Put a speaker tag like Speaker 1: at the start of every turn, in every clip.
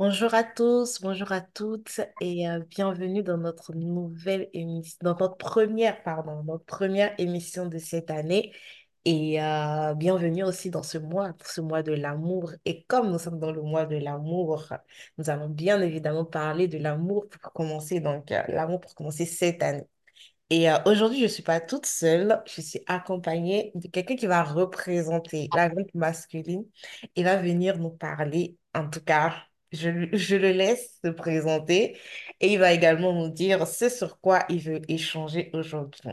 Speaker 1: Bonjour à tous, bonjour à toutes et euh, bienvenue dans notre nouvelle émission, dans notre première, pardon, notre première émission de cette année et euh, bienvenue aussi dans ce mois, ce mois de l'amour. Et comme nous sommes dans le mois de l'amour, nous allons bien évidemment parler de l'amour pour commencer, donc euh, l'amour pour commencer cette année. Et aujourd'hui, je ne suis pas toute seule, je suis accompagnée de quelqu'un qui va représenter la vie masculine et va venir nous parler. En tout cas, je, le laisse se présenter et il va également nous dire ce sur quoi il veut échanger aujourd'hui.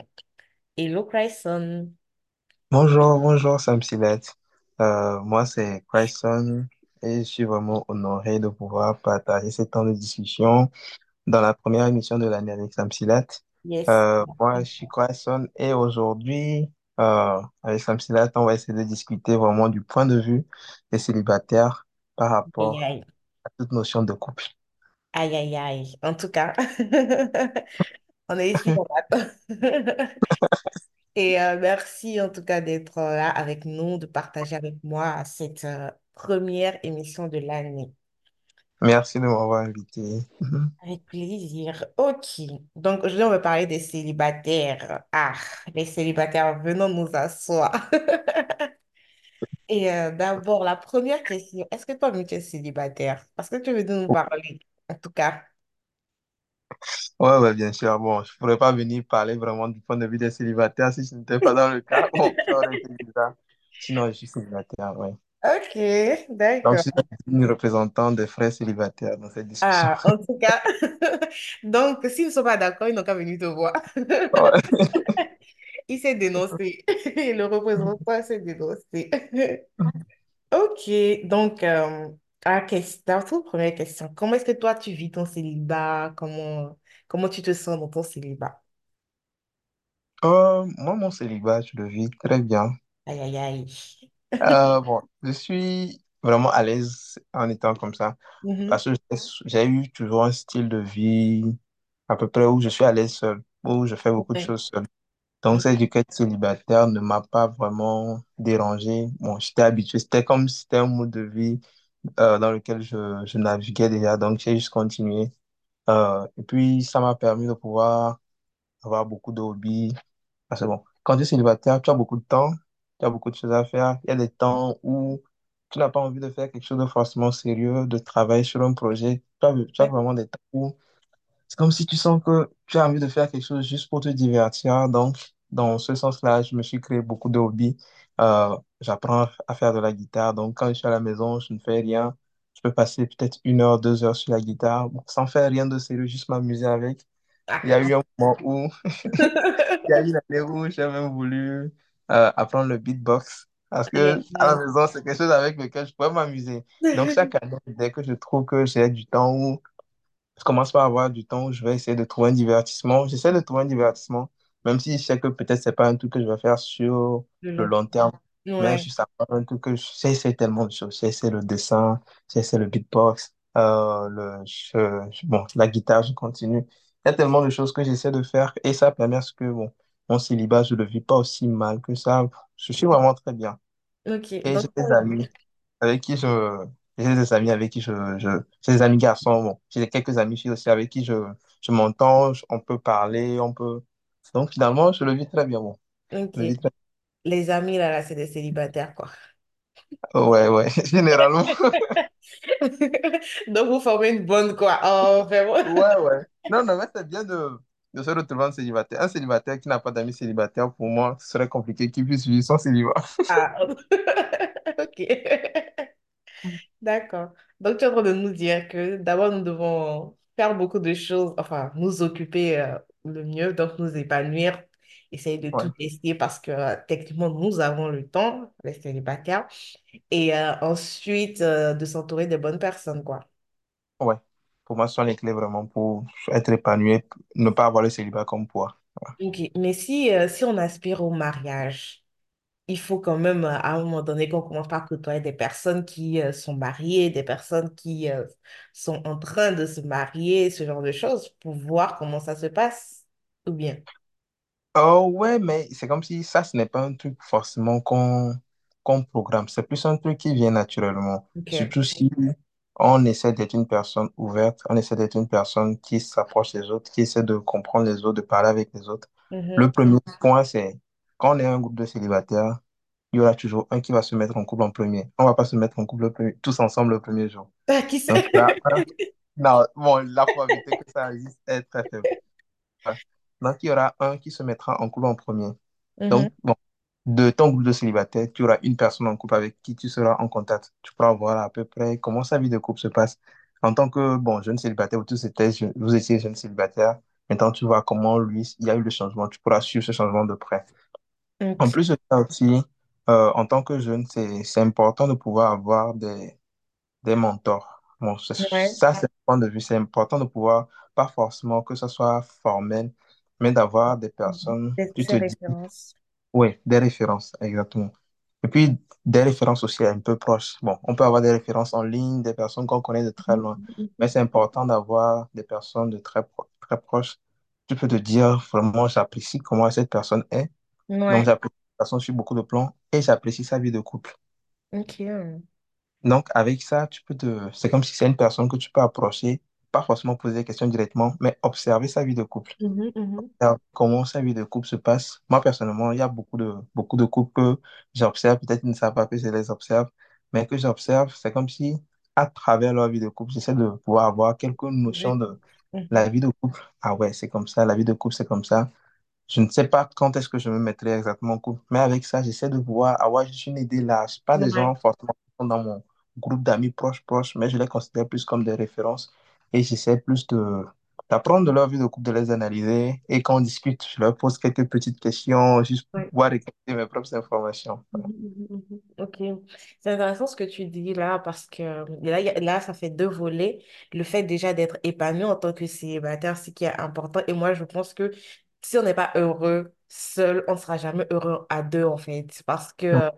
Speaker 1: Hello, Chrisson.
Speaker 2: Bonjour, bonjour Sam Sillette. Euh, moi, c'est Chrisson et je suis vraiment honoré de pouvoir partager ce temps de discussion dans la première émission de l'année avec Sam Sillette.
Speaker 1: Yes.
Speaker 2: Euh, moi, je suis Chrisson et aujourd'hui, euh, avec Sam Sillette, on va essayer de discuter vraiment du point de vue des célibataires par rapport à toute notion de couple.
Speaker 1: aïe, aïe, aïe. En tout cas, on est ici pour. Et euh, merci en tout cas d'être euh, là avec nous, de partager avec moi cette euh, première émission de l'année.
Speaker 2: Merci de m'avoir invité.
Speaker 1: Avec plaisir. Ok. Donc aujourd'hui, on va parler des célibataires. Ah, les célibataires, venons nous asseoir. Et euh, d'abord, la première question, est-ce que toi, tu es célibataire? Parce que tu veux nous parler, en tout cas.
Speaker 2: Ouais, ouais, bien sûr. Bon, je pourrais pas venir parler vraiment du point de vue des célibataires si ce n'était pas dans le cas. Bon, ça aurait été bizarre. Sinon, je suis célibataire, ouais.
Speaker 1: Ok,
Speaker 2: Donc, je
Speaker 1: d'accord.
Speaker 2: suis une représentante des frères célibataires dans cette discussion.
Speaker 1: Ah, en tout cas, donc s'ils ne sont pas d'accord, ils n'ont qu'à venir te voir.
Speaker 2: Ouais.
Speaker 1: Il s'est dénoncé. Le représentant s'est dénoncé. Ok, donc, euh, la toute première question, comment est-ce que toi tu vis ton célibat? Comment, comment tu te sens dans ton célibat?
Speaker 2: Euh, moi, mon célibat, je le vis très bien.
Speaker 1: Aïe, aïe, aïe.
Speaker 2: Euh, bon, je suis vraiment à l'aise en étant comme ça
Speaker 1: Mhm.
Speaker 2: parce que j'ai j'ai eu toujours un style de vie à peu près où je suis à l'aise seul, où je fais beaucoup de
Speaker 1: Ouais.
Speaker 2: choses seul. Donc, cette éducation célibataire ne m'a pas vraiment dérangé. Bon, j'étais habitué. C'était comme si c'était un mode de vie euh, dans lequel je, je naviguais déjà. Donc, j'ai juste continué. Euh, et puis, ça m'a permis de pouvoir avoir beaucoup de hobbies. Parce que bon, quand tu es célibataire, tu as beaucoup de temps, tu as beaucoup de choses à faire. Il y a des temps où tu n'as pas envie de faire quelque chose de forcément sérieux, de travailler sur un projet. Tu as, tu as
Speaker 1: Ouais.
Speaker 2: vraiment des temps où c'est comme si tu sens que tu as envie de faire quelque chose juste pour te divertir. Donc, dans ce sens-là, je me suis créé beaucoup de hobbies. Euh, j'apprends à faire de la guitare. Donc, quand je suis à la maison, je ne fais rien. Je peux passer peut-être une heure, deux heures sur la guitare sans faire rien de sérieux, juste m'amuser avec. Il y a eu un moment où, il y a eu une année où j'ai même voulu euh, apprendre le beatbox. Parce que à la maison, c'est quelque chose avec lequel je pourrais m'amuser. Donc, chaque année, dès que je trouve que j'ai du temps où je commence par avoir du temps où je vais essayer de trouver un divertissement. J'essaie de trouver un divertissement, même si je sais que peut-être c'est pas un truc que je vais faire sur
Speaker 1: Le
Speaker 2: le
Speaker 1: long.
Speaker 2: long terme. Mais
Speaker 1: Ouais.
Speaker 2: je sais pas un truc que je- j'ai essayé tellement de choses. J'ai essayé le dessin, j'ai essayé le beatbox, euh, le, je- je- bon, la guitare, je continue. Il y a tellement de choses que j'essaie de faire et ça permet à ce que bon, mon célibat, je le vis pas aussi mal que ça. Je suis vraiment très bien.
Speaker 1: Ok,
Speaker 2: Et j'ai
Speaker 1: donc,
Speaker 2: des amis avec qui je... J'ai des amis avec qui je... je... J'ai des amis garçons, bon. J'ai quelques amis filles aussi avec qui je, je m'entends, je- on peut parler, on peut... Donc finalement, je le vis très bien, bon.
Speaker 1: ok.
Speaker 2: Je le vis très...
Speaker 1: Les amis, là, là, c'est des célibataires, quoi.
Speaker 2: Ouais, ouais, généralement.
Speaker 1: Donc, vous formez une bonne, quoi. Oh, vraiment.
Speaker 2: Ouais, ouais. Non, non, mais c'est bien de, de se retrouver en célibataire. Un célibataire qui n'a pas d'amis célibataires, pour moi, ce serait compliqué qu'il puisse vivre son célibat.
Speaker 1: Ah, ok. D'accord. Donc, tu es en train de nous dire que d'abord, nous devons faire beaucoup de choses, enfin, nous occuper euh, le mieux, donc nous épanouir, essayer de
Speaker 2: Ouais,
Speaker 1: tout tester parce que euh, techniquement, nous avons le temps, les célibataires, et euh, ensuite euh, de s'entourer des bonnes personnes, quoi.
Speaker 2: ouais. Pour moi, ce sont les clés vraiment pour être épanoui, ne pas avoir le célibat comme poids.
Speaker 1: Ok. Mais si, euh, si on aspire au mariage, il faut quand même, euh, à un moment donné, qu'on commence par côtoyer des personnes qui euh, sont mariées, des personnes qui euh, sont en train de se marier, ce genre de choses, pour voir comment ça se passe. Ou bien?
Speaker 2: Oh ouais, mais c'est comme si ça, ce n'est pas un truc forcément qu'on qu'on programme. C'est plus un truc qui vient naturellement.
Speaker 1: Ok.
Speaker 2: Surtout si on essaie d'être une personne ouverte, on essaie d'être une personne qui s'approche des autres, qui essaie de comprendre les autres, de parler avec les autres. Le
Speaker 1: Mhm.
Speaker 2: premier point, c'est quand on est un groupe de célibataires, il y aura toujours un qui va se mettre en couple en premier. On va pas se mettre en couple le premier- tous ensemble le premier jour.
Speaker 1: Ah, qui
Speaker 2: Donc,
Speaker 1: sait?
Speaker 2: là, non, bon, la probabilité que ça existe est très faible. Donc, il y aura un qui se mettra en couple en premier.
Speaker 1: Mhm.
Speaker 2: Donc, bon, de ton groupe de célibataires, tu auras une personne en couple avec qui tu seras en contact. Tu pourras voir à peu près comment sa vie de couple se passe. En tant que, bon, jeune célibataire, vous tous étiez, je- vous étiez jeune célibataire, maintenant tu vois comment lui, il y a eu le changement. Tu pourras suivre ce changement de près. En
Speaker 1: Ok.
Speaker 2: plus de ça aussi, euh, en tant que jeune, c'est, c'est important de pouvoir avoir des, des mentors. Bon, c'est-
Speaker 1: Ouais.
Speaker 2: ça, c'est un point de vue. C'est important de pouvoir, pas forcément que ce soit formel, mais d'avoir des personnes,
Speaker 1: C'est
Speaker 2: tu te dis,
Speaker 1: références.
Speaker 2: oui, des références, exactement. Et puis, des références aussi un peu proches. Bon, on peut avoir des références en ligne, des personnes qu'on connaît de très loin, mais c'est important d'avoir des personnes de très, pro- très proches. Tu peux te dire, vraiment, j'apprécie comment cette personne est. Donc,
Speaker 1: Ouais.
Speaker 2: j'apprécie cette personne sur beaucoup de plans et j'apprécie sa vie de couple.
Speaker 1: Ok.
Speaker 2: Donc, avec ça, tu peux te... c'est comme si c'est une personne que tu peux approcher, pas forcément poser des questions directement, mais observer sa vie de couple.
Speaker 1: Mhm, mhm.
Speaker 2: Observer Comment sa vie de couple se passe. Moi, personnellement, il y a beaucoup de, beaucoup de couples que j'observe, peut-être qu'ils ne savent pas que je les observe, mais que j'observe, c'est comme si, à travers leur vie de couple, j'essaie de pouvoir avoir quelques notions
Speaker 1: Ouais.
Speaker 2: de la
Speaker 1: Mhm.
Speaker 2: vie de couple. Ah ouais, c'est comme ça, la vie de couple, c'est comme ça. Je ne sais pas quand est-ce que je me mettrai exactement en couple, mais avec ça, j'essaie de pouvoir avoir juste une idée large. Pas des
Speaker 1: Ouais.
Speaker 2: gens forcément qui sont dans mon groupe d'amis proches, proches, mais je les considère plus comme des références et j'essaie plus de d'apprendre de leur vie de couple, de les analyser et quand on discute, je leur pose quelques petites questions juste pour
Speaker 1: Ouais.
Speaker 2: pouvoir récolter mes propres informations.
Speaker 1: Mhm, mhm, mhm. Ok, c'est intéressant ce que tu dis là parce que là, y a- là, ça fait deux volets. Le fait déjà d'être épanoui en tant que célibataire, c'est qui est important. Et moi, je pense que si on n'est pas heureux seul, on ne sera jamais heureux à deux en fait. Parce que euh,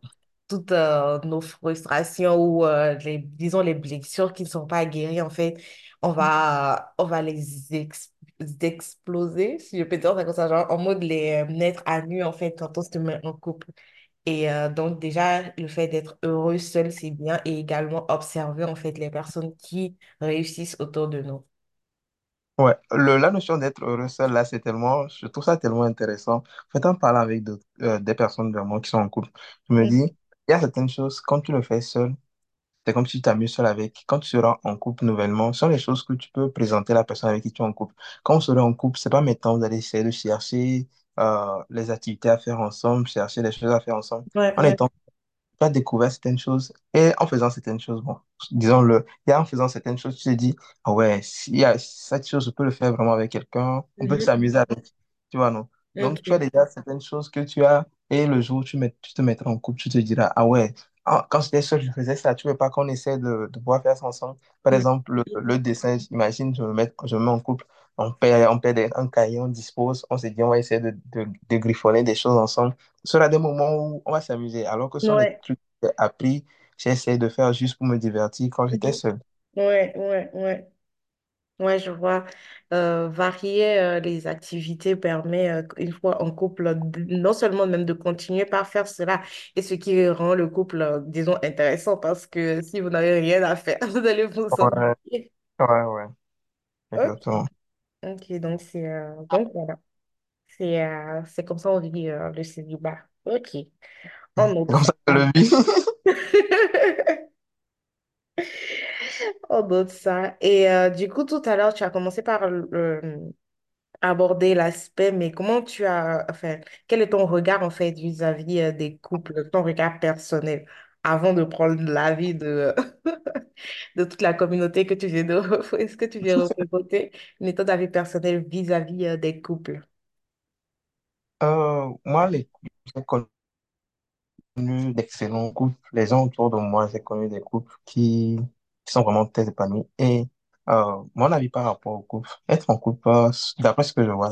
Speaker 1: toutes euh, nos frustrations ou euh, les, disons les blessures qui ne sont pas guéries, en fait, on va, on va les ex- exploser, si je peux dire ça comme ça, genre en mode les euh, mettre à nu en fait quand on se met en couple. Et euh, donc, déjà, le fait d'être heureux seul, c'est bien. Et également observer, en fait, les personnes qui réussissent autour de nous.
Speaker 2: Ouais, le, la notion d'être heureux seul, là, c'est tellement, je trouve ça tellement intéressant. En fait, en parlant avec d'autres, euh, des personnes vraiment qui sont en couple, je me dis, il y a certaines choses, quand tu le fais seul, C'est comme si tu t'amuses seul avec. Quand tu seras en couple nouvellement, ce sont les choses que tu peux présenter à la personne avec qui tu es en couple. Quand vous serez en couple, c'est pas maintenant vous allez essayer de chercher euh, les activités à faire ensemble, chercher les choses à faire ensemble.
Speaker 1: Ouais,
Speaker 2: En
Speaker 1: ouais.
Speaker 2: étant tu as découvert certaines choses et en faisant certaines choses, bon, disons-le, et en faisant certaines choses, tu te dis, ah ouais, s'il y a cette chose, je peux le faire vraiment avec quelqu'un, on peut
Speaker 1: Mhm.
Speaker 2: s'amuser avec, tu vois, non? Donc, tu as
Speaker 1: Ok.
Speaker 2: déjà certaines choses que tu as et le jour où tu, te mettras en couple, tu te diras, ah ouais, ah, quand j'étais seul, je faisais ça, tu veux pas qu'on essaie de, de pouvoir faire ça ensemble? Par
Speaker 1: Mhm.
Speaker 2: exemple, le, le dessin, imagine, je me mets, je me mets en couple, on paie, on paie un cahier, on dispose, on se dit, on va essayer de, de, de griffonner des choses ensemble ce sera des moments où on va s'amuser, alors que ce sont des
Speaker 1: Ouais.
Speaker 2: trucs que j'ai appris, j'essaie de faire juste pour me divertir quand j'étais
Speaker 1: Mhm.
Speaker 2: seul.
Speaker 1: Ouais, ouais, ouais. Ouais, je vois. Euh, varier euh, les activités permet, euh, une fois en couple, de- non seulement même de continuer par faire cela, et ce qui rend le couple, disons, intéressant, parce que si vous n'avez rien à faire, vous allez vous
Speaker 2: Ouais,
Speaker 1: ennuyer.
Speaker 2: ouais, ouais,
Speaker 1: Ok,
Speaker 2: exactement.
Speaker 1: Ok, donc c'est euh, donc voilà. C'est euh, c'est comme ça on vit euh, le célibat. Ok, note
Speaker 2: comme
Speaker 1: ça.
Speaker 2: ça que je le vis.
Speaker 1: On note ça. Et euh, du coup, tout à l'heure, tu as commencé par aborder l'aspect, mais comment tu as, enfin, quel est ton regard en fait vis-à-vis euh, des couples, ton regard personnel, avant de prendre l'avis de, de toute la communauté que tu viens de, est-ce que tu viens représenter, mais ton avis personnel vis-à-vis euh, des couples?
Speaker 2: Euh, moi, les, j'ai connu d'excellents couples. Les gens autour de moi, j'ai connu des couples qui, qui sont vraiment très épanouis. Et euh, mon avis par rapport au couple, être en couple, euh, d'après ce que je vois,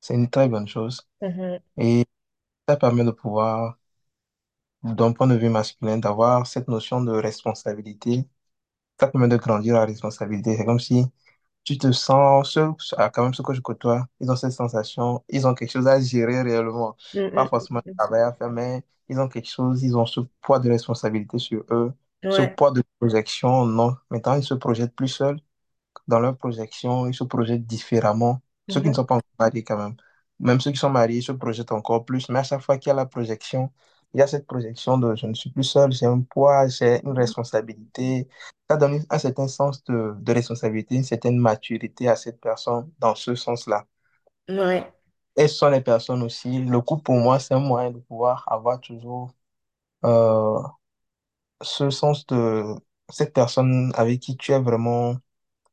Speaker 2: c'est une très bonne chose.
Speaker 1: Mhm,
Speaker 2: Et ça permet de pouvoir d'un point de vue masculin, d'avoir cette notion de responsabilité, ça permet de grandir la responsabilité. C'est comme si tu te sens, ceux, ah, quand même ceux que je côtoie, ils ont cette sensation, ils ont quelque chose à gérer réellement. Pas
Speaker 1: mhm,
Speaker 2: forcément un
Speaker 1: mhm.
Speaker 2: travail à faire, mais ils ont quelque chose, ils ont ce poids de responsabilité sur eux. ce
Speaker 1: Ouais.
Speaker 2: poids de projection, non. Maintenant, ils se projettent plus seuls dans leur projection, ils se projettent différemment. Ceux qui ne
Speaker 1: Mhm.
Speaker 2: sont pas encore mariés quand même. Même ceux qui sont mariés se projettent encore plus. Mais à chaque fois qu'il y a la projection, il y a cette projection de je ne suis plus seul, j'ai un poids, j'ai une responsabilité. Ça donne un certain sens de, de responsabilité, une certaine maturité à cette personne dans ce sens-là.
Speaker 1: Ouais.
Speaker 2: Et ce sont les personnes aussi. Le couple, pour moi, c'est un moyen de pouvoir avoir toujours euh, ce sens de cette personne avec qui tu es vraiment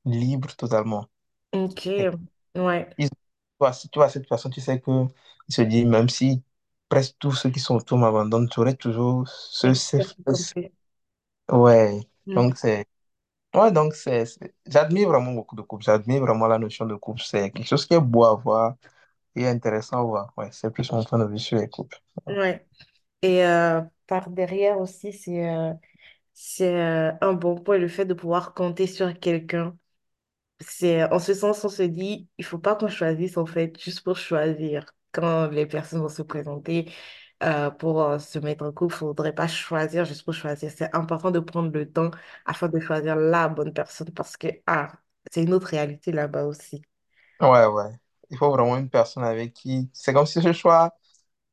Speaker 2: libre totalement.
Speaker 1: Ok.
Speaker 2: Et
Speaker 1: Ouais.
Speaker 2: toi, si tu vois cette personne, tu sais que il se dit, même si presque tous ceux qui sont autour m'abandonnent, tu aurais toujours ce, ce- ce- ouais.
Speaker 1: Mm.
Speaker 2: Donc, c'est, ouais, donc, c'est, c'est- j'admire vraiment beaucoup de couples. J'admire vraiment la notion de couple. C'est quelque chose qui est beau à voir et intéressant à voir. Ouais, c'est plus mon point de vue sur les couples.
Speaker 1: Ouais. Et euh, par derrière aussi, c'est euh, c'est euh, un bon point le fait de pouvoir compter sur quelqu'un. C'est en ce sens, on se dit, il faut pas qu'on choisisse en fait juste pour choisir. Quand les personnes vont se présenter euh, pour euh, se mettre en couple, il faudrait pas choisir juste pour choisir. C'est important de prendre le temps afin de choisir la bonne personne parce que ah, c'est une autre réalité là-bas aussi.
Speaker 2: Ouais, ouais. Il faut vraiment une personne avec qui. C'est comme si ce choix,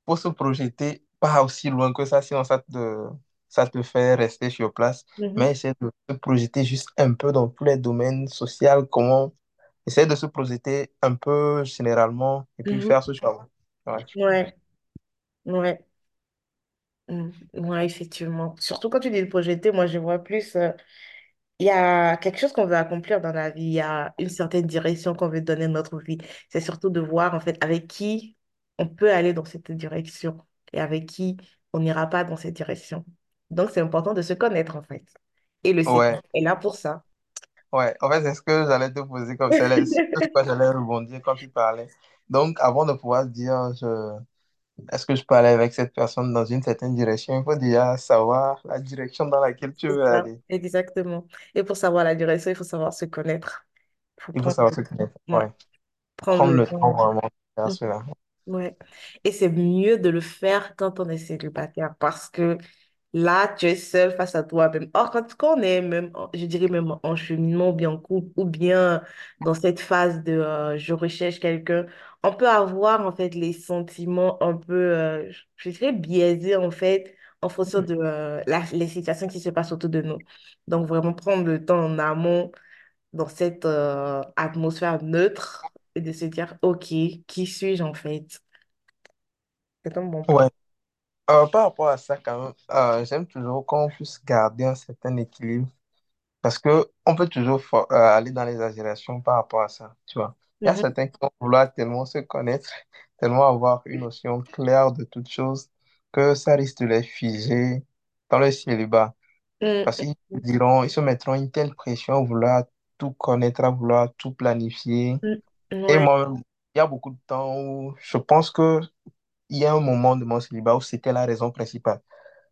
Speaker 2: pour se projeter, pas aussi loin que ça, sinon ça te, ça te fait rester sur place.
Speaker 1: Mhm,
Speaker 2: Mais essayer de se projeter juste un peu dans tous les domaines sociaux, comment. Essayer de se projeter un peu généralement et puis
Speaker 1: mhm.
Speaker 2: faire ce choix. Ouais.
Speaker 1: Ouais, ouais, mm, ouais, effectivement. Surtout quand tu dis de projeter, moi je vois plus. euh, Il y a quelque chose qu'on veut accomplir dans la vie, il y a une certaine direction qu'on veut donner à notre vie. C'est surtout de voir en fait avec qui on peut aller dans cette direction et avec qui on n'ira pas dans cette direction. Donc c'est important de se connaître en fait. Et le
Speaker 2: Ouais,
Speaker 1: est là pour ça.
Speaker 2: Ouais. En fait, c'est ce que j'allais te poser comme c'est c'est ce que j'allais rebondir quand tu parlais. Donc, avant de pouvoir dire, je, Est-ce que je peux aller avec cette personne dans une certaine direction? Il faut déjà savoir la direction dans laquelle tu
Speaker 1: C'est
Speaker 2: veux
Speaker 1: ça,
Speaker 2: aller.
Speaker 1: exactement. Et pour savoir la direction, il faut savoir se connaître. Il faut
Speaker 2: Il faut
Speaker 1: prendre
Speaker 2: savoir qu'il faut.
Speaker 1: Ouais,
Speaker 2: Ouais.
Speaker 1: prendre
Speaker 2: Prendre
Speaker 1: le
Speaker 2: le temps
Speaker 1: temps.
Speaker 2: vraiment de faire cela.
Speaker 1: Ouais. Et c'est mieux de le faire quand on est célibataire parce que là, tu es seul face à toi-même. Or, quand, quand on est même, je dirais même en cheminement, ou bien en couple, ou bien dans cette phase de euh, je recherche quelqu'un, on peut avoir en fait les sentiments un peu, euh, je dirais, biaisés en fait, en fonction de euh, la- les situations qui se passent autour de nous. Donc, vraiment prendre le temps en amont dans cette atmosphère neutre et de se dire, OK, qui suis-je en fait? C'est un bon point.
Speaker 2: Euh, par rapport à ça, quand même, euh, j'aime toujours qu'on puisse garder un certain équilibre parce que on peut toujours fo- euh, aller dans les exagérations par rapport à ça, tu vois. Il y a
Speaker 1: Mhm.
Speaker 2: certains qui vont vouloir tellement se connaître, tellement avoir une notion claire de toutes choses que ça risque de les figer dans le célibat.
Speaker 1: Mm,
Speaker 2: Parce qu'ils se diront, ils se mettront une telle pression à vouloir tout connaître, à vouloir tout planifier.
Speaker 1: mm,
Speaker 2: Et
Speaker 1: Ouais,
Speaker 2: moi, il y a beaucoup de temps où je pense que il y a un moment de mon célibat où c'était la raison principale.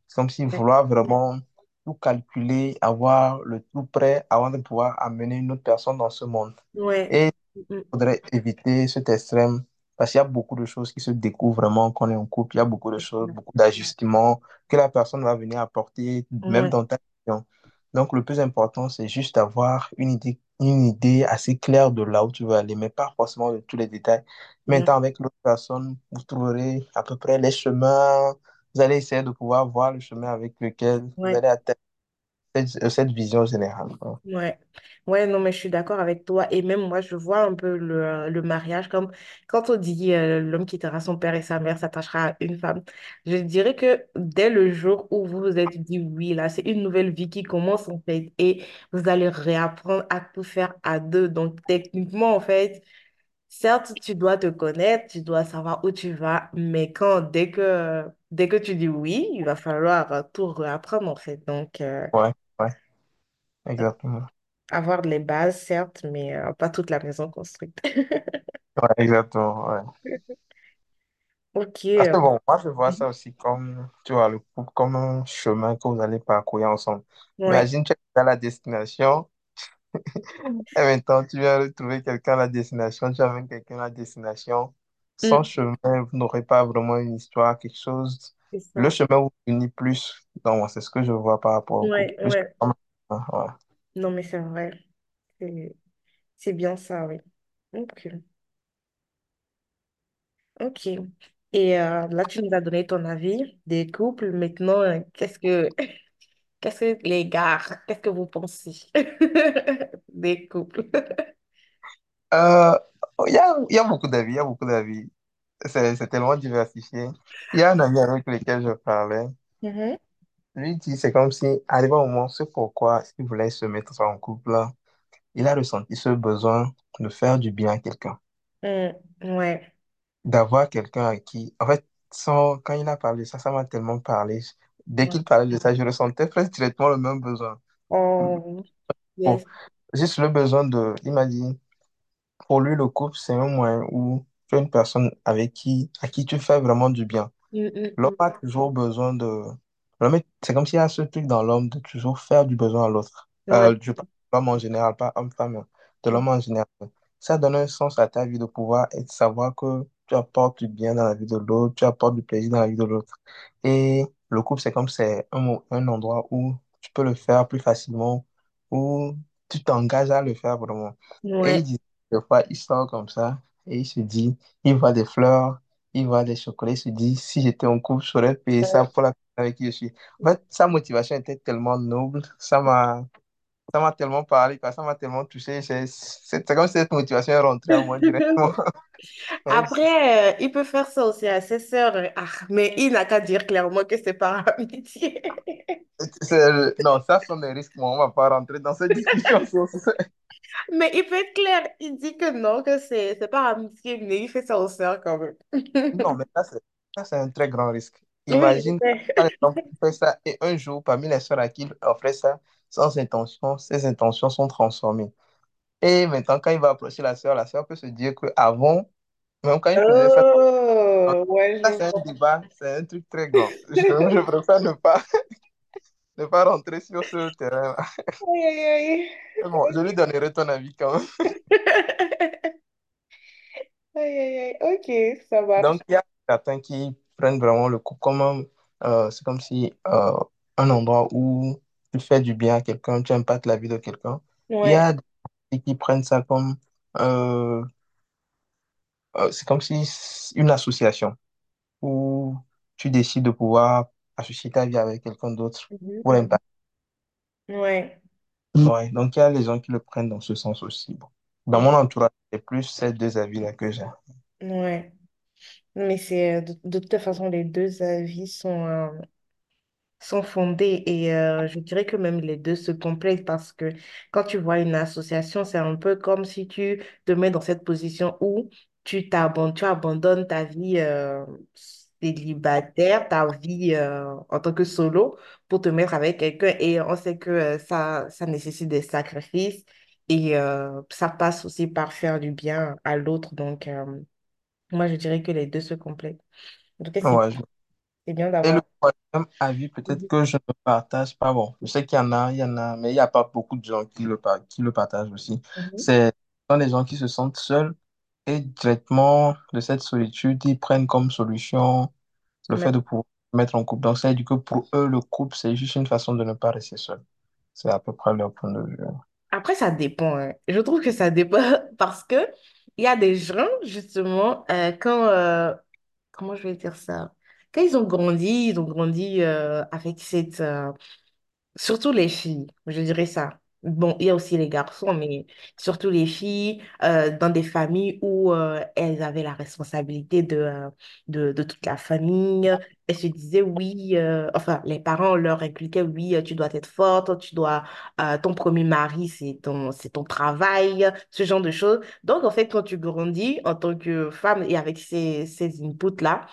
Speaker 2: C'est comme si vouloir vraiment tout calculer, avoir le tout prêt avant de pouvoir amener une autre personne dans ce monde.
Speaker 1: ouais,
Speaker 2: Et
Speaker 1: mm,
Speaker 2: faudrait éviter cet extrême parce qu'il y a beaucoup de choses qui se découvrent vraiment quand on est en couple. Il y a beaucoup de choses, beaucoup d'ajustements que la personne va venir apporter, même
Speaker 1: ouais,
Speaker 2: dans ta vision. Donc, le plus important, c'est juste d'avoir une idée, une idée assez claire de là où tu veux aller, mais pas forcément de tous les détails.
Speaker 1: mm,
Speaker 2: Maintenant, avec l'autre personne, vous trouverez à peu près les chemins. Vous allez essayer de pouvoir voir le chemin avec lequel vous
Speaker 1: ouais,
Speaker 2: allez atteindre cette, cette vision générale. quoi.
Speaker 1: ouais. Ouais, non, mais je suis d'accord avec toi. Et même moi, je vois un peu le, le mariage comme quand on dit euh, l'homme quittera son père et sa mère s'attachera à une femme. Je dirais que dès le jour où vous vous êtes dit oui, là, c'est une nouvelle vie qui commence en fait. Et vous allez réapprendre à tout faire à deux. Donc, techniquement, en fait, Certes, tu dois te connaître, tu dois savoir où tu vas, mais quand, dès que, dès que tu dis oui, il va falloir euh, tout réapprendre en fait. Donc, euh,
Speaker 2: ouais, exactement.
Speaker 1: avoir les bases, certes, mais euh, pas toute la maison construite.
Speaker 2: Ouais, exactement. ouais.
Speaker 1: Ok,
Speaker 2: Parce que
Speaker 1: euh,
Speaker 2: bon, moi je vois
Speaker 1: mhm.
Speaker 2: ça aussi comme, tu vois, le couple comme un chemin que vous allez parcourir ensemble.
Speaker 1: ouais,
Speaker 2: Imagine, tu es à la destination, et maintenant tu viens retrouver quelqu'un à la destination, tu amènes quelqu'un à la destination. Sans
Speaker 1: Mm,
Speaker 2: chemin, vous n'aurez pas vraiment une histoire, quelque chose.
Speaker 1: c'est
Speaker 2: le
Speaker 1: ça.
Speaker 2: chemin vous unit plus. Donc, moi, c'est ce que je vois par rapport au couple.
Speaker 1: Ouais,
Speaker 2: Plus
Speaker 1: ouais.
Speaker 2: Ouais.
Speaker 1: Non, mais c'est vrai. C'est c'est bien ça, oui. Ok. Ok. Et euh, là, tu nous as donné ton avis des couples. Maintenant, euh, qu'est-ce que, qu'est-ce que les gars, qu'est-ce que vous pensez des couples?
Speaker 2: Euh, il y a, il y a beaucoup d'avis, il y a beaucoup d'avis. C'est c'est tellement diversifié. Il y a un ami avec lequel je parlais. Lui dit, c'est comme si, arrivé au moment, c'est pourquoi il voulait se mettre en couple, il a ressenti ce besoin de faire du bien à quelqu'un,
Speaker 1: Mm, ouais.
Speaker 2: d'avoir quelqu'un à qui, en fait, sans, quand il a parlé de ça, ça m'a tellement parlé. Dès qu'il parlait de ça, je ressentais presque directement le même besoin.
Speaker 1: Oh,
Speaker 2: Bon,
Speaker 1: yes.
Speaker 2: juste le besoin de, il m'a dit, pour lui, le couple, c'est un moyen où tu as une personne avec qui, à qui tu fais vraiment du bien.
Speaker 1: Mm, mm,
Speaker 2: L'homme
Speaker 1: mm.
Speaker 2: a toujours besoin de... l'homme est- C'est comme s'il y a ce truc dans l'homme de toujours faire du besoin à l'autre.
Speaker 1: Ouais.
Speaker 2: Euh, je parle de l'homme en général, pas homme-femme, hein, de
Speaker 1: Mm,
Speaker 2: l'homme en général. Ça donne un sens à ta vie de pouvoir et de savoir que tu apportes du bien dans la vie de l'autre, tu apportes du plaisir dans la vie de l'autre. Et le couple, c'est comme c'est un, mo- un endroit où tu peux le faire plus facilement, où tu t'engages à le faire vraiment. Et il
Speaker 1: Ouais.
Speaker 2: dit, des fois, il sort comme ça et il se dit, il voit des fleurs il voit des chocolats, il se dit, si j'étais en couple, j'aurais payé ça
Speaker 1: Ouais.
Speaker 2: pour la avec qui je suis. En fait, sa motivation était tellement noble, ça m'a, ça m'a tellement parlé, quoi, ça m'a tellement touché. C'est c'est- c'est comme si cette motivation est rentrée en moi directement. C'est-
Speaker 1: Après, euh, il peut faire ça aussi à ses sœurs. Ah, mais il n'a qu'à dire clairement que c'est par amitié.
Speaker 2: c'est- non, ça sont des risques, moi, on va pas rentrer dans cette discussion.
Speaker 1: Mais il peut être clair. Il dit que non, que c'est c'est par amitié, mais il fait ça aux sœurs quand même.
Speaker 2: Non, mais c'est ça, c'est un très grand risque. Imagine, exemple, il fait ça et un jour, parmi les sœurs à qui il offrait ça, sans intention, ses intentions sont transformées. Et maintenant, quand il va approcher la sœur, la sœur peut se dire que avant, même quand il faisait ça,
Speaker 1: Oh, ouais,
Speaker 2: ça
Speaker 1: je
Speaker 2: c'est un débat, c'est un truc très grand. Je, je préfère ne pas, ne pas rentrer sur ce terrain-là.
Speaker 1: Aïe, aïe,
Speaker 2: Mais bon, je lui donnerai ton avis quand même.
Speaker 1: aïe. Aïe, aïe. Ok, ça marche.
Speaker 2: Donc, il y a certains qui prennent vraiment le coup comme euh, c'est comme si euh, un endroit où tu fais du bien à quelqu'un, tu impactes la vie de quelqu'un. Il y
Speaker 1: Ouais.
Speaker 2: a des qui prennent ça comme, euh, euh, c'est comme si c'est une association. où tu décides de pouvoir associer ta vie avec quelqu'un d'autre
Speaker 1: Mhm,
Speaker 2: pour
Speaker 1: mhm.
Speaker 2: l'impact.
Speaker 1: Ouais.
Speaker 2: Ouais, donc il y a les gens qui le prennent dans ce sens aussi. Bon. Dans
Speaker 1: Mm,
Speaker 2: mon entourage, c'est plus ces deux avis-là que j'ai.
Speaker 1: Ouais. Mais c'est euh, de, toute façon, les deux avis sont, euh, sont fondés et euh, je dirais que même les deux se complètent parce que quand tu vois une association, c'est un peu comme si tu te mets dans cette position où tu t'abandonnes, tu abandonnes ta vie célibataire, ta vie en tant que solo pour te mettre avec quelqu'un et on sait que ça, ça nécessite des sacrifices et ça passe aussi par faire du bien à l'autre. Donc, moi, je dirais que les deux se complètent. En tout cas, c'est
Speaker 2: Ouais, je-
Speaker 1: c'est bien
Speaker 2: Et le
Speaker 1: d'avoir...
Speaker 2: troisième avis, peut-être que je ne partage pas. Bon, je sais qu'il y en a, il y en a, mais il n'y a pas beaucoup de gens qui le, par- qui le partagent aussi.
Speaker 1: Mhm.
Speaker 2: C'est ce sont des gens qui se sentent seuls et directement de cette solitude, ils prennent comme solution le fait de pouvoir se mettre en couple. Donc, ça veut dire que pour eux, le couple, c'est juste une façon de ne pas rester seul. C'est à peu près leur point de vue.
Speaker 1: Après, ça dépend. hein. Je trouve que ça dépend parce que il y a des gens, justement, euh, quand, euh, comment je vais dire ça? Quand ils ont grandi, ils ont grandi euh, avec cette, Surtout les filles, je dirais ça. Bon, il y a aussi les garçons, mais surtout les filles, euh, dans des familles où euh, elles avaient la responsabilité de, euh, de, de toute la famille. Elles se disaient, oui, enfin, les parents leur inculquaient, oui, tu dois être forte, tu dois, ton premier mari, c'est ton, c'est ton travail, ce genre de choses. Donc, en fait, quand tu grandis en tant que femme et avec ces, ces inputs-là,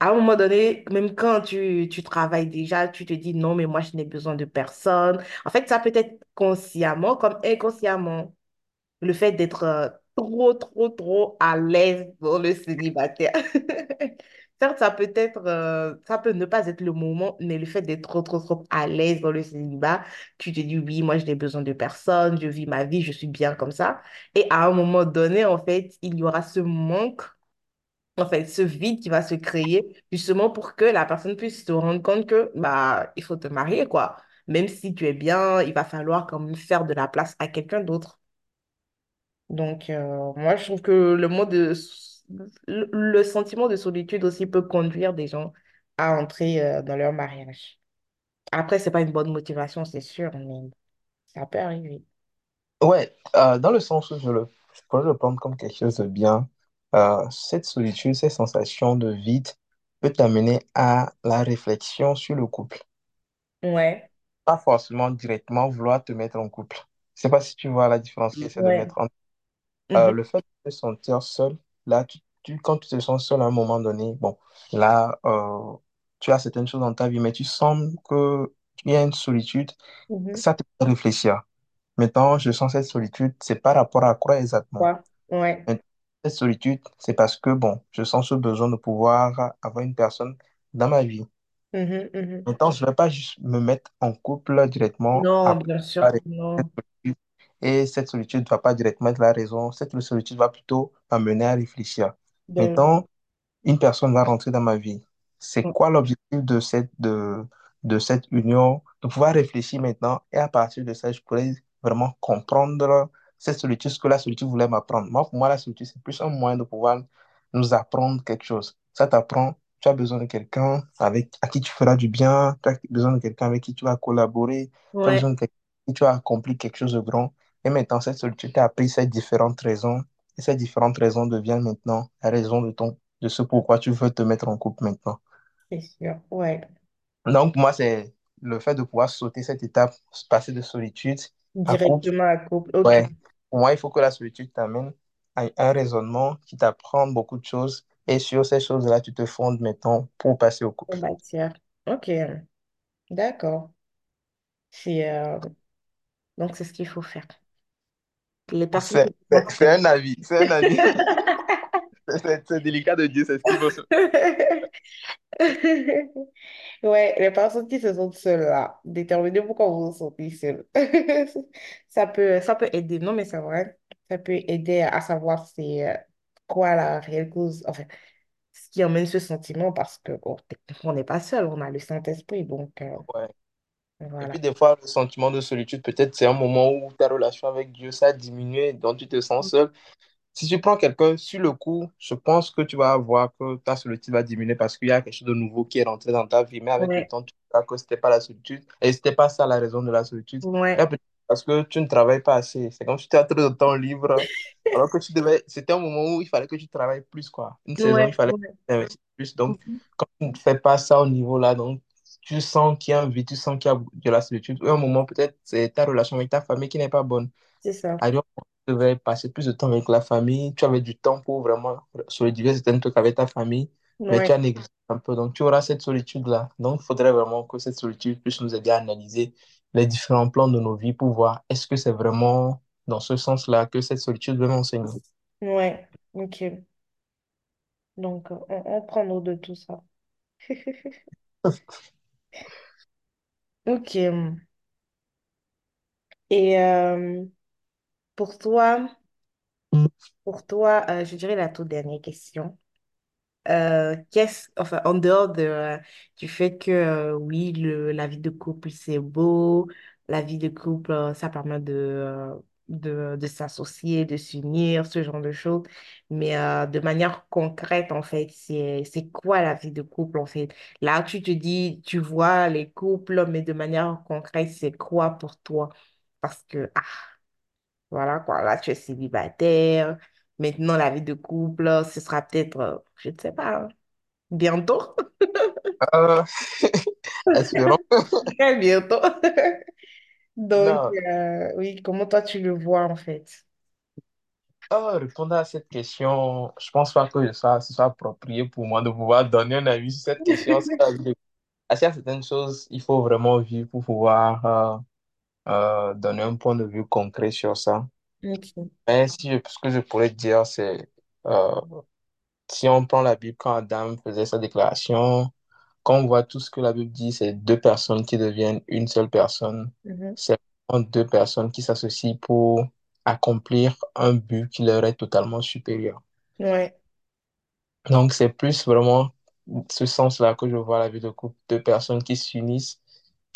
Speaker 1: à un moment donné, même quand tu, tu travailles déjà, tu te dis non, mais moi, je n'ai besoin de personne. En fait, ça peut être consciemment comme inconsciemment. Le fait d'être euh, trop, trop, trop à l'aise dans le célibataire. Certes, ça peut être, euh, ça peut ne pas être le moment, mais le fait d'être trop, trop, trop à l'aise dans le célibat, tu te dis oui, moi, je n'ai besoin de personne, je vis ma vie, je suis bien comme ça. Et à un moment donné, en fait, il y aura ce manque en fait, ce vide qui va se créer justement pour que la personne puisse se rendre compte que bah il faut te marier quoi. Même si tu es bien, il va falloir quand même faire de la place à quelqu'un d'autre. Donc euh, moi je trouve que le mot le, sentiment de solitude aussi peut conduire des gens à entrer euh, dans leur mariage. Après, c'est pas une bonne motivation, c'est sûr, mais ça peut arriver.
Speaker 2: Ouais, euh, dans le sens où je le, je pourrais le prendre comme quelque chose de bien, euh, cette solitude, cette sensation de vide peut t'amener à la réflexion sur le couple.
Speaker 1: Ouais,
Speaker 2: Pas forcément directement vouloir te mettre en couple. Je sais pas si tu vois la différence que c'est de
Speaker 1: ouais.
Speaker 2: mettre en... Euh,
Speaker 1: Mhm,
Speaker 2: le fait de te sentir seul, là, tu, tu- quand tu te sens seul à un moment donné, bon, là, euh, tu as certaines choses dans ta vie, mais tu sens que il y a une solitude,
Speaker 1: mhm.
Speaker 2: ça te fait réfléchir. Maintenant, je sens cette solitude, c'est par rapport à quoi exactement?
Speaker 1: Ouais, ouais.
Speaker 2: Cette solitude, c'est parce que, bon, je sens ce besoin de pouvoir avoir une personne dans ma vie.
Speaker 1: Mhm, mhm.
Speaker 2: Maintenant, je ne vais pas juste me mettre en couple directement
Speaker 1: Non,
Speaker 2: après
Speaker 1: bien sûr
Speaker 2: cette solitude. Et cette solitude ne va pas directement être la raison. Cette solitude va plutôt m'amener à réfléchir.
Speaker 1: Ben,
Speaker 2: Maintenant, une personne va rentrer dans ma vie. C'est quoi l'objectif de cette, de, de cette union? De pouvoir réfléchir maintenant et à partir de ça, je pourrais vraiment comprendre cette solitude, ce que la solitude voulait m'apprendre. Moi, pour moi, la solitude, c'est plus un moyen de pouvoir nous apprendre quelque chose. Ça t'apprend, tu as besoin de quelqu'un avec, à qui tu feras du bien, tu as besoin de quelqu'un avec qui tu vas collaborer, tu as besoin de quelqu'un avec qui tu as accompli quelque chose de grand. Et maintenant, cette solitude t'a appris ces différentes raisons. Et ces différentes raisons deviennent maintenant la raison de ton de ce pourquoi tu veux te mettre en couple maintenant.
Speaker 1: c'est sûr. Ouais.
Speaker 2: Donc, moi, c'est le fait de pouvoir sauter cette étape, passer de solitude
Speaker 1: Directement à couple. Ok.
Speaker 2: Ouais. Pour moi, il faut que la solitude t'amène à un raisonnement qui t'apprend beaucoup de choses. Et sur ces choses-là, tu te fondes maintenant pour passer au
Speaker 1: On
Speaker 2: couple.
Speaker 1: bâtir. Ok. D'accord. C'est, euh, Donc, c'est ce qu'il faut faire. Les personnes
Speaker 2: C'est
Speaker 1: qui
Speaker 2: c'est-
Speaker 1: pensent
Speaker 2: c'est un avis, c'est un avis. C'est c'est- c'est délicat de dire, c'est ce qu'il faut. se-
Speaker 1: Ouais, les personnes qui se sentent seules là, déterminez pourquoi vous vous sentez seul. Ça peut, ça peut aider, non mais c'est vrai, ça peut aider à savoir c'est euh, quoi la réelle cause, enfin, ce qui emmène ce sentiment parce que bon, techniquement, on n'est pas seul, on a le Saint-Esprit, donc euh,
Speaker 2: Ouais. Et puis
Speaker 1: voilà.
Speaker 2: des fois, le sentiment de solitude, peut-être c'est un moment où ta relation avec Dieu, ça a diminué, donc tu te sens seul. Si tu prends quelqu'un sur le coup, je pense que tu vas voir que ta solitude va diminuer parce qu'il y a quelque chose de nouveau qui est rentré dans ta vie. Mais avec le
Speaker 1: Ouais,
Speaker 2: temps, tu verras que c'était pas la solitude. Et c'était pas ça la raison de la solitude.
Speaker 1: Ouais,
Speaker 2: parce que tu ne travailles pas assez. C'est comme si tu as trop de temps libre. Alors que tu devais. C'était un moment où il fallait que tu travailles plus, quoi. Une saison, il
Speaker 1: ouais,
Speaker 2: fallait que
Speaker 1: ouais.
Speaker 2: tu investisses plus. Donc,
Speaker 1: Mhm.
Speaker 2: quand tu ne fais pas ça au niveau-là, donc tu sens qu'il y a un vide, tu sens qu'il y a de la solitude. Ou un moment, peut-être, c'est ta relation avec ta famille qui n'est pas bonne.
Speaker 1: C'est ça.
Speaker 2: Devais passer plus de temps avec la famille. Tu avais du temps pour vraiment solidifier certains trucs avec ta famille, mais tu as négligé un peu. Donc, tu auras cette solitude-là. Donc, il faudrait vraiment que cette solitude puisse nous aider à analyser les différents plans de nos vies pour voir est-ce que c'est vraiment dans ce sens-là que cette solitude veut m'enseigner.
Speaker 1: ouais, ok. Donc, on, on prend note de tout ça. Ok. Et euh, pour toi, pour toi, euh, je dirais la toute dernière question. Euh, qu'est-ce, enfin, en dehors de, euh, du fait que oui, la vie de couple, c'est beau, la vie de couple, ça permet de, s'associer, de s'unir, ce genre de choses. Mais de manière concrète, en fait, c'est, c'est quoi la vie de couple, en fait? Là, tu te dis, tu vois les couples, mais de manière concrète, c'est quoi pour toi? Parce que, ah, voilà quoi, là tu es célibataire. Maintenant, la vie de couple, ce sera peut-être, euh, je ne sais pas, hein, bientôt.
Speaker 2: Euh, espérons.
Speaker 1: Très bientôt. Donc,
Speaker 2: Non.
Speaker 1: euh, oui, comment toi tu le vois en fait?
Speaker 2: Oh, répondre à cette question, je pense pas que ce soit approprié pour moi de pouvoir donner un avis sur cette question. Y a certaines choses, il faut vraiment vivre pour pouvoir euh, euh, donner un point de vue concret sur ça. Mais si je- ce que je pourrais dire, c'est euh, si on prend la Bible quand Adam faisait sa déclaration, quand on voit tout ce que la Bible dit, c'est deux personnes qui deviennent une seule personne.
Speaker 1: Mhm.
Speaker 2: C'est vraiment deux personnes qui s'associent pour accomplir un but qui leur est totalement supérieur.
Speaker 1: Ouais,
Speaker 2: Donc, c'est plus vraiment ce sens-là que je vois la vie de couple. Deux personnes qui s'unissent,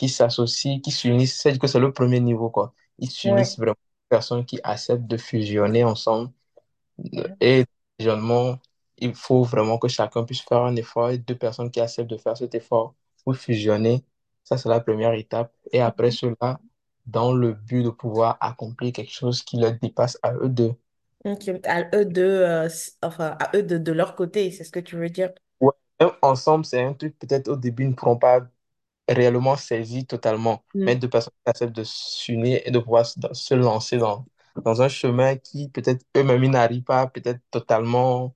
Speaker 2: qui s'associent, qui s'unissent. C'est que c'est le premier niveau, quoi. Ils
Speaker 1: Ouais.
Speaker 2: s'unissent vraiment. Personnes qui acceptent de fusionner ensemble. Et fusionnement, il faut vraiment que chacun puisse faire un effort. Et deux personnes qui acceptent de faire cet effort pour fusionner, ça, c'est la première étape. Et après cela, dans le but de pouvoir accomplir quelque chose qui leur dépasse à eux deux.
Speaker 1: À eux de, euh, enfin, à eux de, de leur côté, c'est ce que tu veux dire?
Speaker 2: Ouais. Même ensemble, c'est un truc, peut-être au début, ils ne pourront pas réellement saisi totalement. Mais
Speaker 1: Mm.
Speaker 2: deux personnes qui acceptent de s'unir et de pouvoir se se lancer dans, dans un chemin qui peut-être eux-mêmes n'arrivent pas peut-être totalement,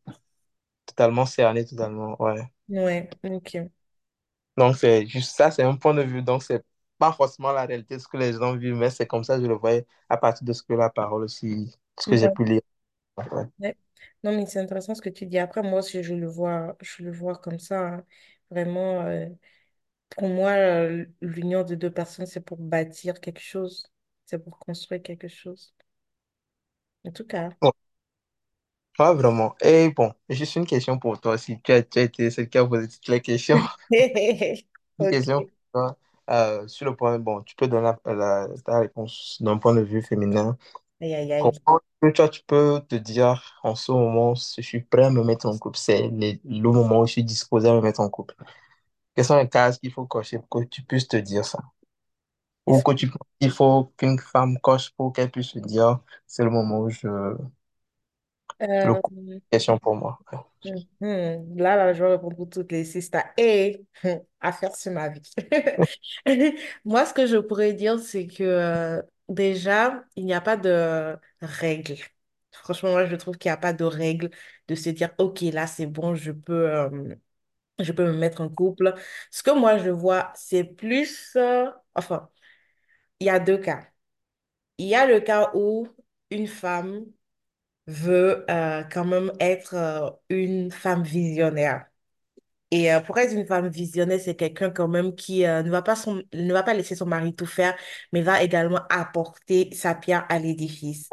Speaker 2: totalement cerné, totalement. Ouais.
Speaker 1: Ouais, ok.
Speaker 2: Donc c'est juste ça, c'est un point de vue. Donc c'est pas forcément la réalité de ce que les gens vivent, mais c'est comme ça que je le voyais à partir de ce que la parole aussi, ce que j'ai pu lire. Ouais.
Speaker 1: ouais. Non, mais c'est intéressant ce que tu dis. Après, moi aussi, je le vois, je le vois comme ça. hein. Vraiment, euh, pour moi, euh, l'union de deux personnes, c'est pour bâtir quelque chose. C'est pour construire quelque chose. En tout cas.
Speaker 2: Bon, pas vraiment. Et bon, juste une question pour toi. Si tu as, tu as été celle qui a posé toutes les questions, Une question
Speaker 1: Ok.
Speaker 2: pour toi. Euh, sur le point, bon, tu peux donner la, la- ta réponse d'un point de vue féminin.
Speaker 1: Aïe, aïe, aïe.
Speaker 2: Comment est-ce que toi, tu peux te dire en ce moment, je suis prêt à me mettre en couple, c'est le, le moment où je suis disposé à me mettre en couple. Quelles sont les cases qu'il faut cocher pour que tu puisses te dire ça? Ou que tu penses qu'il faut qu'une femme coche pour qu'elle puisse se dire, c'est le moment où je, le
Speaker 1: Euh,
Speaker 2: question pour moi.
Speaker 1: Mhm. Là, là, je vais répondre pour toutes les sisters. Et à faire sur ma vie. Moi, ce que je pourrais dire, c'est que euh, déjà, il n'y a pas de règles. Franchement, moi, je trouve qu'il n'y a pas de règles de se dire, OK, là, c'est bon, je peux, euh, je peux me mettre en couple. Ce que moi, je vois, c'est plus... euh, enfin, il y a deux cas. Il y a le cas où une femme veut euh, quand même être euh, une femme visionnaire. Et pour être une femme visionnaire, c'est quelqu'un quand même qui ne va pas laisser son mari tout faire, mais va également apporter sa pierre à l'édifice.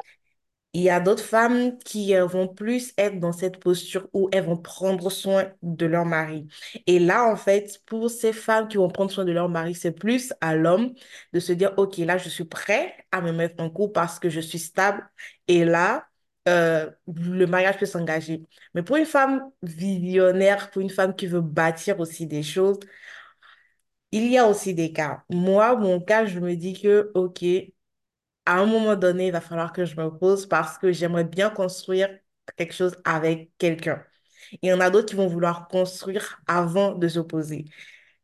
Speaker 1: Il y a d'autres femmes qui euh, vont plus être dans cette posture où elles vont prendre soin de leur mari. Et là, en fait, pour ces femmes qui vont prendre soin de leur mari, c'est plus à l'homme de se dire, OK, là, je suis prêt à me mettre en couple parce que je suis stable. Et là, euh, le mariage peut s'engager. Mais pour une femme visionnaire, pour une femme qui veut bâtir aussi des choses, il y a aussi des cas. Moi, mon cas, je me dis que, OK, à un moment donné, il va falloir que je me pose parce que j'aimerais bien construire quelque chose avec quelqu'un. Il y en a d'autres qui vont vouloir construire avant de se poser.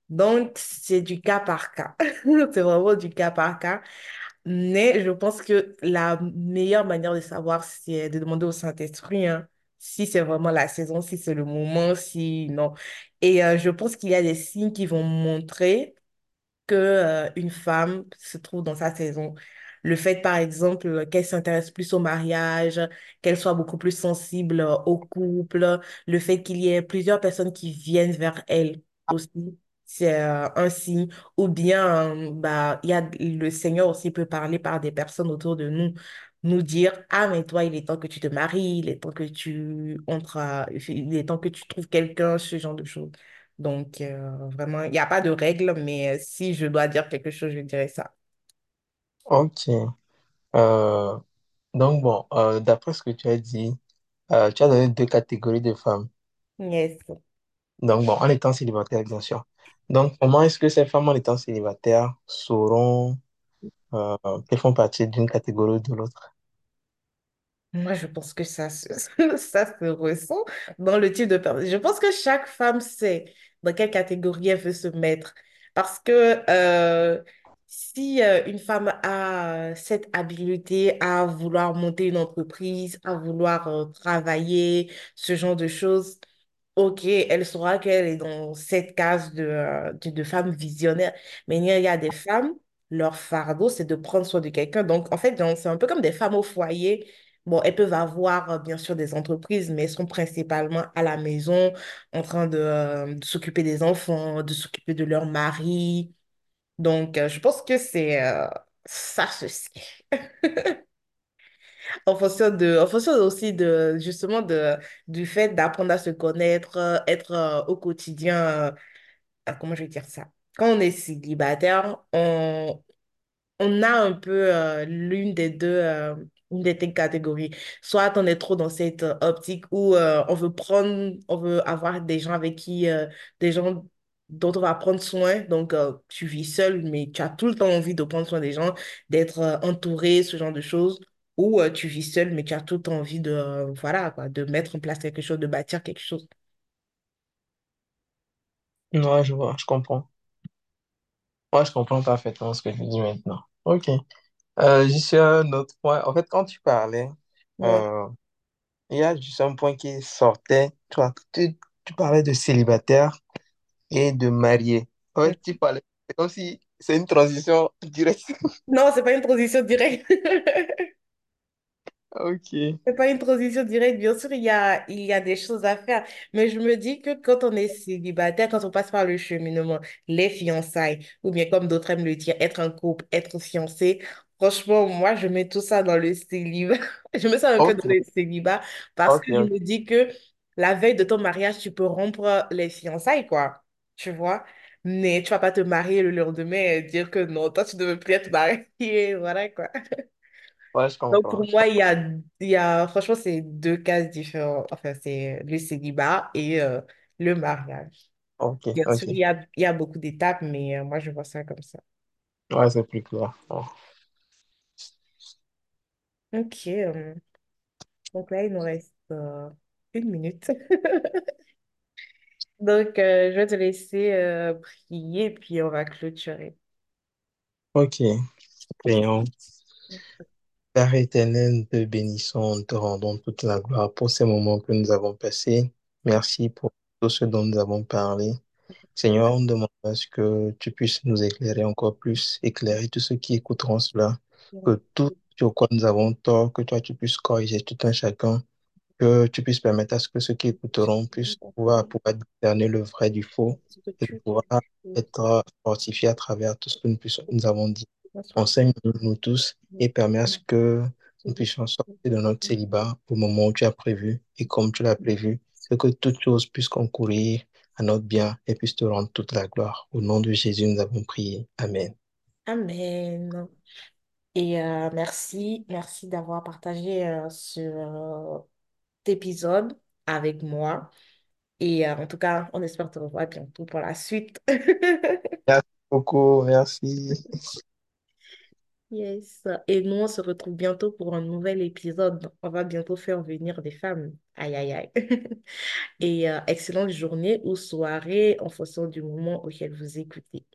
Speaker 1: Donc, c'est du cas par cas. C'est vraiment du cas par cas. Mais je pense que la meilleure manière de savoir, c'est de demander au Saint-Esprit, hein, si c'est vraiment la saison, si c'est le moment, si non. Et euh, je pense qu'il y a des signes qui vont montrer que, euh, une femme se trouve dans sa saison. Le fait, par exemple, qu'elle s'intéresse plus au mariage, qu'elle soit beaucoup plus sensible euh, au couple, le fait qu'il y ait plusieurs personnes qui viennent vers elle aussi, c'est euh, un signe. Ou bien, euh, bah, y a, le Seigneur aussi peut parler par des personnes autour de nous, nous dire, ah, mais toi, il est temps que tu te maries, il est temps que tu entres, il est temps que tu trouves quelqu'un, ce genre de choses. Donc, vraiment, il n'y a pas de règle, mais si je dois dire quelque chose, je dirais ça.
Speaker 2: Ok. Euh, donc bon, euh, d'après ce que tu as dit, euh, tu as donné deux catégories de femmes.
Speaker 1: Yes.
Speaker 2: Donc, bon, en étant célibataire, bien sûr. Donc, comment est-ce que ces femmes, en étant célibataires, sauront euh, qu'elles font partie d'une catégorie ou de l'autre?
Speaker 1: Moi, je pense que ça se, ça se ressent dans le type de personne. Je pense que chaque femme sait dans quelle catégorie elle veut se mettre. Parce que si euh, une femme a cette habileté à vouloir monter une entreprise, à vouloir euh, travailler, ce genre de choses, ok, elle saura qu'elle est dans cette case de, euh, de, de femme visionnaire. Mais il y a des femmes, leur fardeau, c'est de prendre soin de quelqu'un. Donc, en fait, c'est un peu comme des femmes au foyer Bon, elles peuvent avoir bien sûr des entreprises, mais elles sont principalement à la maison en train de s'occuper des enfants, de s'occuper de leur mari. Donc, euh, je pense que c'est euh, ça, ceci. En fonction de, en fonction aussi de, justement, de, du fait d'apprendre à se connaître, être euh, au quotidien, comment je vais dire ça? Quand on est célibataire, on, on a un peu l'une des deux, une des deux catégories. Soit on est trop dans cette optique où on veut prendre, on veut avoir des gens avec qui, des gens dont on va prendre soin. Donc, euh, tu vis seul, mais tu as tout le temps envie de prendre soin des gens, d'être euh, entouré, ce genre de choses. Ou euh, tu vis seul, mais tu as tout le temps envie de, voilà, quoi, de mettre en place quelque chose, de bâtir quelque chose.
Speaker 2: Ouais, je vois, je comprends. Ouais, je comprends parfaitement ce que tu dis maintenant. Ok. Euh, juste un autre point. En fait, quand tu parlais,
Speaker 1: Ouais.
Speaker 2: euh, il y a juste un point qui sortait. Tu vois, tu, tu parlais de célibataire et de marié. En fait, tu parlais, c'est comme si c'est une transition directe.
Speaker 1: Non, c'est pas une transition directe.
Speaker 2: Ok.
Speaker 1: C'est pas une transition directe, bien sûr, il y a, il y a des choses à faire. Mais je me dis que quand on est célibataire, quand on passe par le cheminement, les fiançailles, ou bien comme d'autres aiment le dire, être un couple, être fiancé, franchement, moi, je mets tout ça dans le célibat. Je mets ça un peu dans le célibat parce que je
Speaker 2: ok.
Speaker 1: me dis que la veille de ton mariage, tu peux rompre les fiançailles, quoi. Tu vois? Mais tu vas pas te marier le lendemain et dire que non, toi, tu ne veux plus être marié. Voilà, quoi.
Speaker 2: Ouais, je
Speaker 1: Donc, pour
Speaker 2: je
Speaker 1: moi, il
Speaker 2: comprends.
Speaker 1: y a, il y a, franchement, c'est deux cases différentes. Enfin, c'est le célibat et euh, le mariage.
Speaker 2: Ok.
Speaker 1: Bien sûr, il
Speaker 2: Ok.
Speaker 1: y a, il y a beaucoup d'étapes, mais euh, moi, je vois ça comme ça.
Speaker 2: Ouais, c'est plus clair. Bon.
Speaker 1: Ok. euh, donc là, il nous reste euh, une minute. Donc, euh, je vais te laisser euh, prier, puis on va clôturer.
Speaker 2: Ok. Prions. Père éternel, nous te bénissons, nous te rendons toute la gloire pour ces moments que nous avons passés. Merci pour tout ce dont nous avons parlé. Seigneur, on demande à ce que tu puisses nous éclairer encore plus, éclairer tous ceux qui écouteront cela, que tout sur quoi nous avons tort, que toi tu puisses corriger tout un chacun, que tu puisses permettre à ce que ceux qui écouteront puissent pouvoir, pouvoir discerner le vrai du faux et pouvoir être fortifiés à travers tout ce que nous, avons dit. Enseigne-nous nous tous et permets à ce que nous puissions sortir de notre célibat au moment où tu as prévu et comme tu l'as prévu, et que toutes choses puissent concourir à notre bien et puissent te rendre toute la gloire. Au nom de Jésus, nous avons prié. Amen.
Speaker 1: Amen. Et euh, merci, merci d'avoir partagé euh, ce euh, épisode avec moi. Et euh, en tout cas, on espère te revoir bientôt pour la suite.
Speaker 2: Merci beaucoup, merci.
Speaker 1: Yes. Et nous, on se retrouve bientôt pour un nouvel épisode. On va bientôt faire venir des femmes. Aïe, aïe, aïe. Et euh, excellente journée ou soirée en fonction du moment auquel vous écoutez.